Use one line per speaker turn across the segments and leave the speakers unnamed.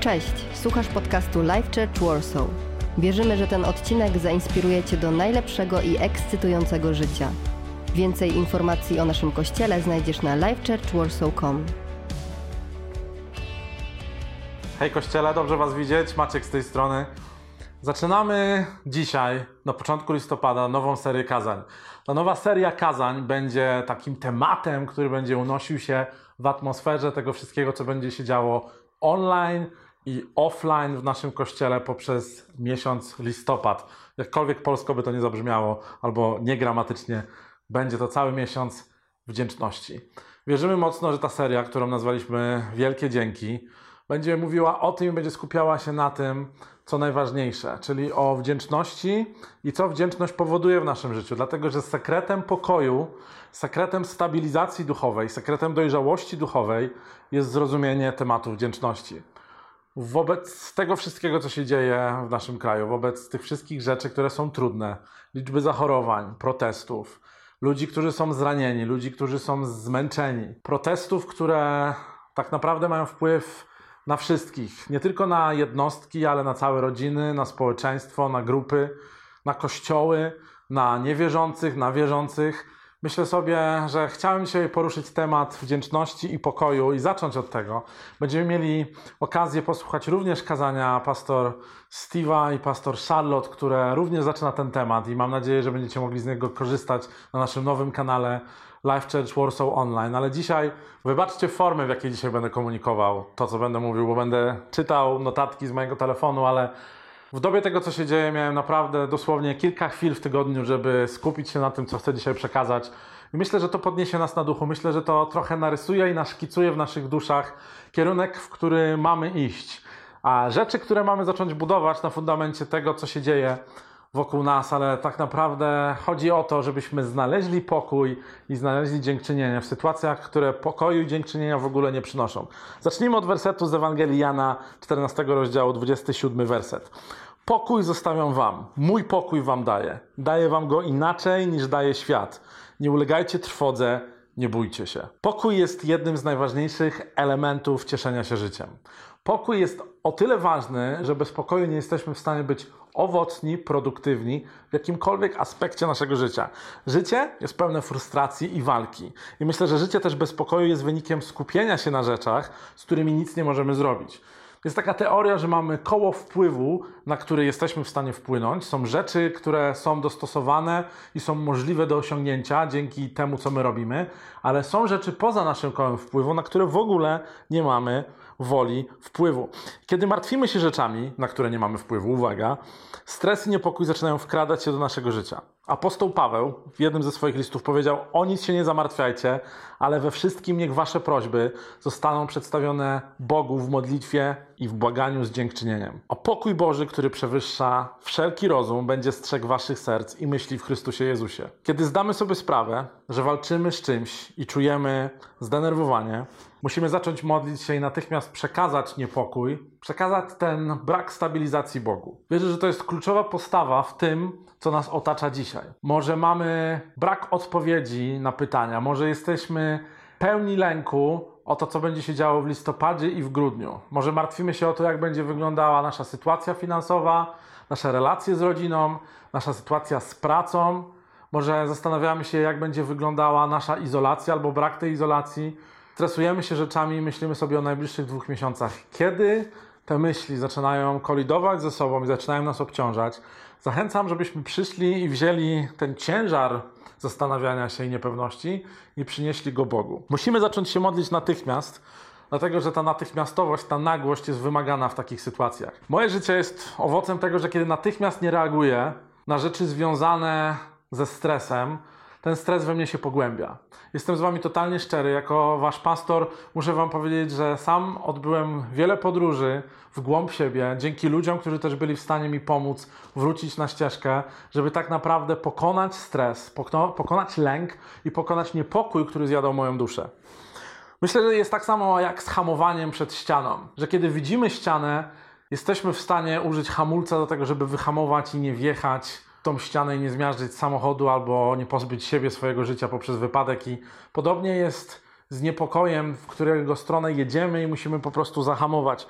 Cześć, słuchasz podcastu Life Church Warsaw. Wierzymy, że ten odcinek zainspiruje Cię do najlepszego i ekscytującego życia. Więcej informacji o naszym kościele znajdziesz na lifechurchwarsaw.com.
Hej Kościele, dobrze Was widzieć, Maciek z tej strony. Zaczynamy dzisiaj, na początku listopada, nową serię kazań. Ta nowa seria kazań będzie takim tematem, który będzie unosił się w atmosferze tego wszystkiego, co będzie się działo online i offline w naszym kościele poprzez miesiąc listopad. Jakkolwiek polsko by to nie zabrzmiało, albo niegramatycznie, będzie to cały miesiąc wdzięczności. Wierzymy mocno, że ta seria, którą nazwaliśmy Wielkie Dzięki, będzie mówiła o tym i będzie skupiała się na tym, co najważniejsze, czyli o wdzięczności i co wdzięczność powoduje w naszym życiu. Dlatego, że sekretem pokoju, sekretem stabilizacji duchowej, sekretem dojrzałości duchowej jest zrozumienie tematu wdzięczności. Wobec tego wszystkiego, co się dzieje w naszym kraju, wobec tych wszystkich rzeczy, które są trudne, liczby zachorowań, protestów, ludzi, którzy są zranieni, ludzi, którzy są zmęczeni, protestów, które tak naprawdę mają wpływ na wszystkich, nie tylko na jednostki, ale na całe rodziny, na społeczeństwo, na grupy, na kościoły, na niewierzących, na wierzących. Myślę sobie, że chciałem dzisiaj poruszyć temat wdzięczności i pokoju i zacząć od tego. Będziemy mieli okazję posłuchać również kazania pastor Steve'a i pastor Charlotte, które również zaczyna ten temat i mam nadzieję, że będziecie mogli z niego korzystać na naszym nowym kanale Life Church Warsaw Online. Ale dzisiaj, wybaczcie formę, w jakiej dzisiaj będę komunikował to, co będę mówił, bo będę czytał notatki z mojego telefonu, ale w dobie tego, co się dzieje, miałem naprawdę dosłownie kilka chwil w tygodniu, żeby skupić się na tym, co chcę dzisiaj przekazać. I myślę, że to podniesie nas na duchu. Myślę, że to trochę narysuje i naszkicuje w naszych duszach kierunek, w który mamy iść. A rzeczy, które mamy zacząć budować na fundamencie tego, co się dzieje wokół nas, ale tak naprawdę chodzi o to, żebyśmy znaleźli pokój i znaleźli dziękczynienie w sytuacjach, które pokoju i dziękczynienia w ogóle nie przynoszą. Zacznijmy od wersetu z Ewangelii Jana 14 rozdziału 27 werset. Pokój zostawiam wam, mój pokój wam daję. Daję wam go inaczej niż daje świat. Nie ulegajcie trwodze, nie bójcie się. Pokój jest jednym z najważniejszych elementów cieszenia się życiem. Pokój jest o tyle ważny, że bez pokoju nie jesteśmy w stanie być owocni, produktywni w jakimkolwiek aspekcie naszego życia. Życie jest pełne frustracji i walki. I myślę, że życie też bez pokoju jest wynikiem skupienia się na rzeczach, z którymi nic nie możemy zrobić. Jest taka teoria, że mamy koło wpływu, na które jesteśmy w stanie wpłynąć. Są rzeczy, które są dostosowane i są możliwe do osiągnięcia dzięki temu, co my robimy, ale są rzeczy poza naszym kołem wpływu, na które w ogóle nie mamy woli wpływu. Kiedy martwimy się rzeczami, na które nie mamy wpływu, uwaga, stres i niepokój zaczynają wkradać się do naszego życia. Apostoł Paweł w jednym ze swoich listów powiedział: O nic się nie zamartwiajcie, ale we wszystkim niech wasze prośby zostaną przedstawione Bogu w modlitwie i w błaganiu z dziękczynieniem. O pokój Boży, który przewyższa wszelki rozum, będzie strzegł waszych serc i myśli w Chrystusie Jezusie. Kiedy zdamy sobie sprawę, że walczymy z czymś i czujemy zdenerwowanie, musimy zacząć modlić się i natychmiast przekazać niepokój, przekazać ten brak stabilizacji Bogu. Wierzę, że to jest kluczowa postawa w tym, co nas otacza dzisiaj. Może mamy brak odpowiedzi na pytania, może jesteśmy pełni lęku o to, co będzie się działo w listopadzie i w grudniu. Może martwimy się o to, jak będzie wyglądała nasza sytuacja finansowa, nasze relacje z rodziną, nasza sytuacja z pracą. Może zastanawiamy się, jak będzie wyglądała nasza izolacja albo brak tej izolacji. Stresujemy się rzeczami i myślimy sobie o najbliższych dwóch miesiącach. Kiedy te myśli zaczynają kolidować ze sobą i zaczynają nas obciążać, zachęcam, żebyśmy przyszli i wzięli ten ciężar zastanawiania się i niepewności i przynieśli go Bogu. Musimy zacząć się modlić natychmiast, dlatego że ta natychmiastowość, ta nagłość jest wymagana w takich sytuacjach. Moje życie jest owocem tego, że kiedy natychmiast nie reaguję na rzeczy związane ze stresem, ten stres we mnie się pogłębia. Jestem z Wami totalnie szczery. Jako Wasz pastor muszę Wam powiedzieć, że sam odbyłem wiele podróży w głąb siebie, dzięki ludziom, którzy też byli w stanie mi pomóc wrócić na ścieżkę, żeby tak naprawdę pokonać stres, pokonać lęk i pokonać niepokój, który zjadał moją duszę. Myślę, że jest tak samo jak z hamowaniem przed ścianą, że kiedy widzimy ścianę, jesteśmy w stanie użyć hamulca do tego, żeby wyhamować i nie wjechać tą ścianę i nie zmiażdżyć samochodu albo nie pozbyć siebie swojego życia poprzez wypadek. I podobnie jest z niepokojem, w którego stronę jedziemy i musimy po prostu zahamować.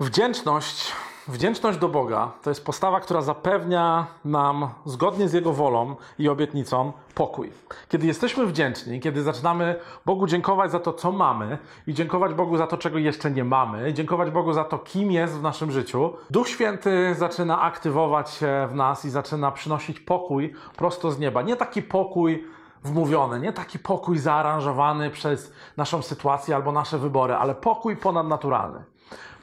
Wdzięczność, wdzięczność do Boga to jest postawa, która zapewnia nam, zgodnie z Jego wolą i obietnicą, pokój. Kiedy jesteśmy wdzięczni, kiedy zaczynamy Bogu dziękować za to, co mamy, i dziękować Bogu za to, czego jeszcze nie mamy, dziękować Bogu za to, kim jest w naszym życiu, Duch Święty zaczyna aktywować się w nas i zaczyna przynosić pokój prosto z nieba. Nie taki pokój wmówiony, nie taki pokój zaaranżowany przez naszą sytuację albo nasze wybory, ale pokój ponadnaturalny.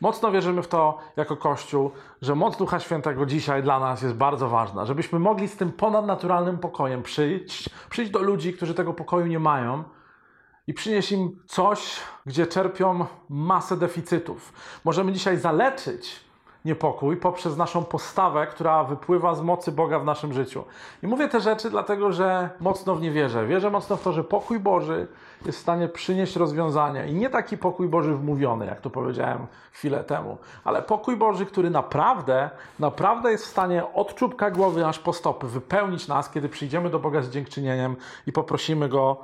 Mocno wierzymy w to jako Kościół, że moc Ducha Świętego dzisiaj dla nas jest bardzo ważna, żebyśmy mogli z tym ponadnaturalnym pokojem przyjść, przyjść do ludzi, którzy tego pokoju nie mają i przynieść im coś, gdzie czerpią masę deficytów. Możemy dzisiaj zaleczyć niepokój poprzez naszą postawę, która wypływa z mocy Boga w naszym życiu. I mówię te rzeczy dlatego, że mocno w nie wierzę. Wierzę mocno w to, że pokój Boży jest w stanie przynieść rozwiązania. I nie taki pokój Boży wmówiony, jak to powiedziałem chwilę temu, ale pokój Boży, który naprawdę, naprawdę jest w stanie od czubka głowy aż po stopy wypełnić nas, kiedy przyjdziemy do Boga z dziękczynieniem i poprosimy Go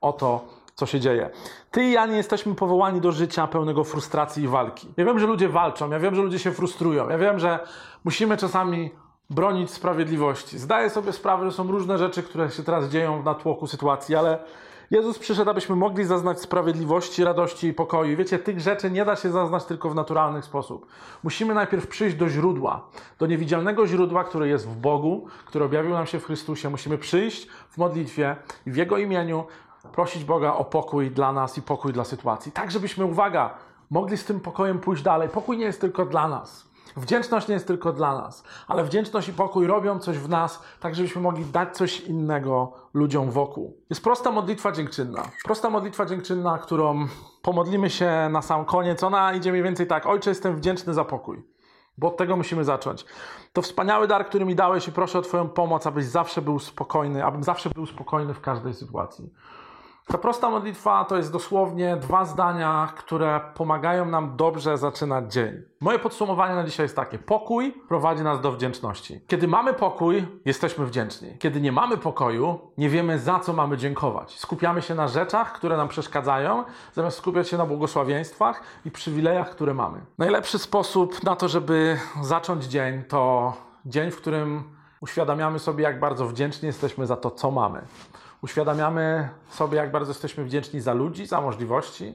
o to, co się dzieje. Ty i ja nie jesteśmy powołani do życia pełnego frustracji i walki. Ja wiem, że ludzie walczą, ja wiem, że ludzie się frustrują, ja wiem, że musimy czasami bronić sprawiedliwości. Zdaję sobie sprawę, że są różne rzeczy, które się teraz dzieją na tłoku sytuacji, ale Jezus przyszedł, abyśmy mogli zaznać sprawiedliwości, radości i pokoju. Wiecie, tych rzeczy nie da się zaznać tylko w naturalny sposób. Musimy najpierw przyjść do źródła, do niewidzialnego źródła, które jest w Bogu, który objawił nam się w Chrystusie. Musimy przyjść w modlitwie i w Jego imieniu prosić Boga o pokój dla nas i pokój dla sytuacji. Tak, żebyśmy, uwaga, mogli z tym pokojem pójść dalej. Pokój nie jest tylko dla nas. Wdzięczność nie jest tylko dla nas, ale wdzięczność i pokój robią coś w nas, tak żebyśmy mogli dać coś innego ludziom wokół. Jest prosta modlitwa dziękczynna. Prosta modlitwa dziękczynna, którą pomodlimy się na sam koniec. Ona idzie mniej więcej tak: Ojcze, jestem wdzięczny za pokój. Bo od tego musimy zacząć. To wspaniały dar, który mi dałeś i proszę o Twoją pomoc, abyś zawsze był spokojny, abym zawsze był spokojny w każdej sytuacji. Ta prosta modlitwa to jest dosłownie dwa zdania, które pomagają nam dobrze zaczynać dzień. Moje podsumowanie na dzisiaj jest takie: pokój prowadzi nas do wdzięczności. Kiedy mamy pokój, jesteśmy wdzięczni. Kiedy nie mamy pokoju, nie wiemy za co mamy dziękować. Skupiamy się na rzeczach, które nam przeszkadzają, zamiast skupiać się na błogosławieństwach i przywilejach, które mamy. Najlepszy sposób na to, żeby zacząć dzień, to dzień, w którym uświadamiamy sobie, jak bardzo wdzięczni jesteśmy za to, co mamy uświadamiamy sobie, jak bardzo jesteśmy wdzięczni za ludzi, za możliwości,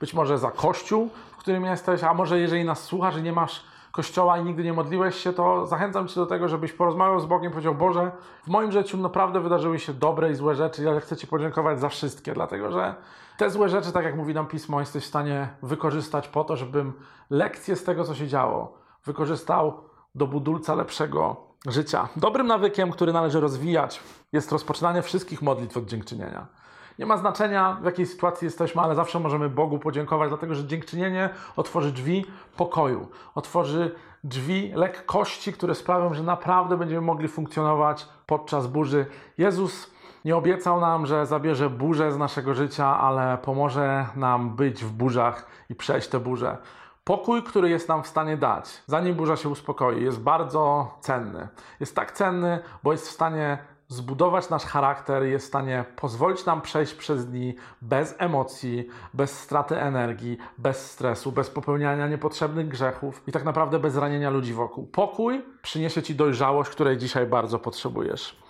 być może za kościół, w którym jesteś, a może jeżeli nas słuchasz i nie masz kościoła i nigdy nie modliłeś się, to zachęcam Cię do tego, żebyś porozmawiał z Bogiem powiedział: Boże, w moim życiu naprawdę wydarzyły się dobre i złe rzeczy, ale chcę Ci podziękować za wszystkie, dlatego że te złe rzeczy, tak jak mówi nam Pismo, jesteś w stanie wykorzystać po to, żebym lekcje z tego, co się działo, wykorzystał do budulca lepszego życia. Dobrym nawykiem, który należy rozwijać, jest rozpoczynanie wszystkich modlitw od dziękczynienia. Nie ma znaczenia, w jakiej sytuacji jesteśmy, ale zawsze możemy Bogu podziękować, dlatego że dziękczynienie otworzy drzwi pokoju, otworzy drzwi lekkości, które sprawią, że naprawdę będziemy mogli funkcjonować podczas burzy. Jezus nie obiecał nam, że zabierze burzę z naszego życia, ale pomoże nam być w burzach i przejść te burze. Pokój, który jest nam w stanie dać, zanim burza się uspokoi, jest bardzo cenny. Jest tak cenny, bo jest w stanie zbudować nasz charakter, jest w stanie pozwolić nam przejść przez dni bez emocji, bez straty energii, bez stresu, bez popełniania niepotrzebnych grzechów i tak naprawdę bez ranienia ludzi wokół. Pokój przyniesie Ci dojrzałość, której dzisiaj bardzo potrzebujesz.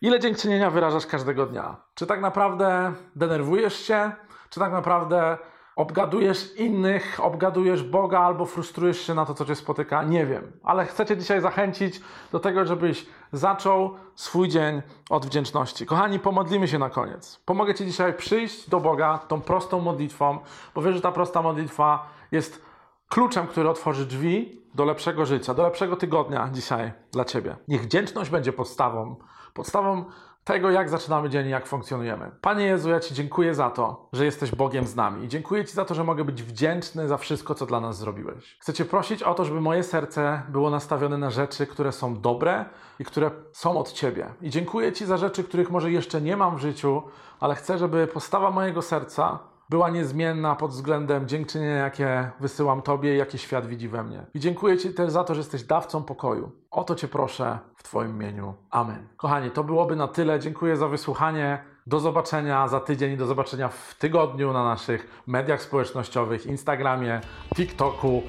Ile dziękczynienia wyrażasz każdego dnia? Czy tak naprawdę denerwujesz się? Czy tak naprawdę obgadujesz innych, obgadujesz Boga albo frustrujesz się na to, co cię spotyka, nie wiem. Ale chcę cię dzisiaj zachęcić do tego, żebyś zaczął swój dzień od wdzięczności. Kochani, pomodlimy się na koniec. Pomogę ci dzisiaj przyjść do Boga tą prostą modlitwą, bo wiesz, że ta prosta modlitwa jest kluczem, który otworzy drzwi do lepszego życia, do lepszego tygodnia dzisiaj dla ciebie. Niech wdzięczność będzie podstawą, podstawą tego, jak zaczynamy dzień i jak funkcjonujemy. Panie Jezu, ja Ci dziękuję za to, że jesteś Bogiem z nami. I dziękuję Ci za to, że mogę być wdzięczny za wszystko, co dla nas zrobiłeś. Chcę Cię prosić o to, żeby moje serce było nastawione na rzeczy, które są dobre i które są od Ciebie. I dziękuję Ci za rzeczy, których może jeszcze nie mam w życiu, ale chcę, żeby postawa mojego serca była niezmienna pod względem dziękczynienia, jakie wysyłam Tobie jakie świat widzi we mnie. I dziękuję Ci też za to, że jesteś dawcą pokoju. O to Cię proszę w Twoim imieniu. Amen. Kochani, to byłoby na tyle. Dziękuję za wysłuchanie. Do zobaczenia za tydzień i do zobaczenia w tygodniu na naszych mediach społecznościowych, Instagramie, TikToku,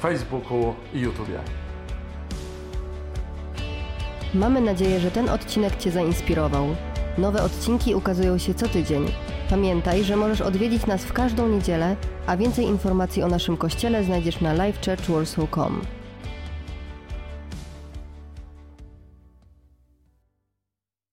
Facebooku i YouTubie.
Mamy nadzieję, że ten odcinek Cię zainspirował. Nowe odcinki ukazują się co tydzień. Pamiętaj, że możesz odwiedzić nas w każdą niedzielę, a więcej informacji o naszym kościele znajdziesz na livechurchwarsaw.com.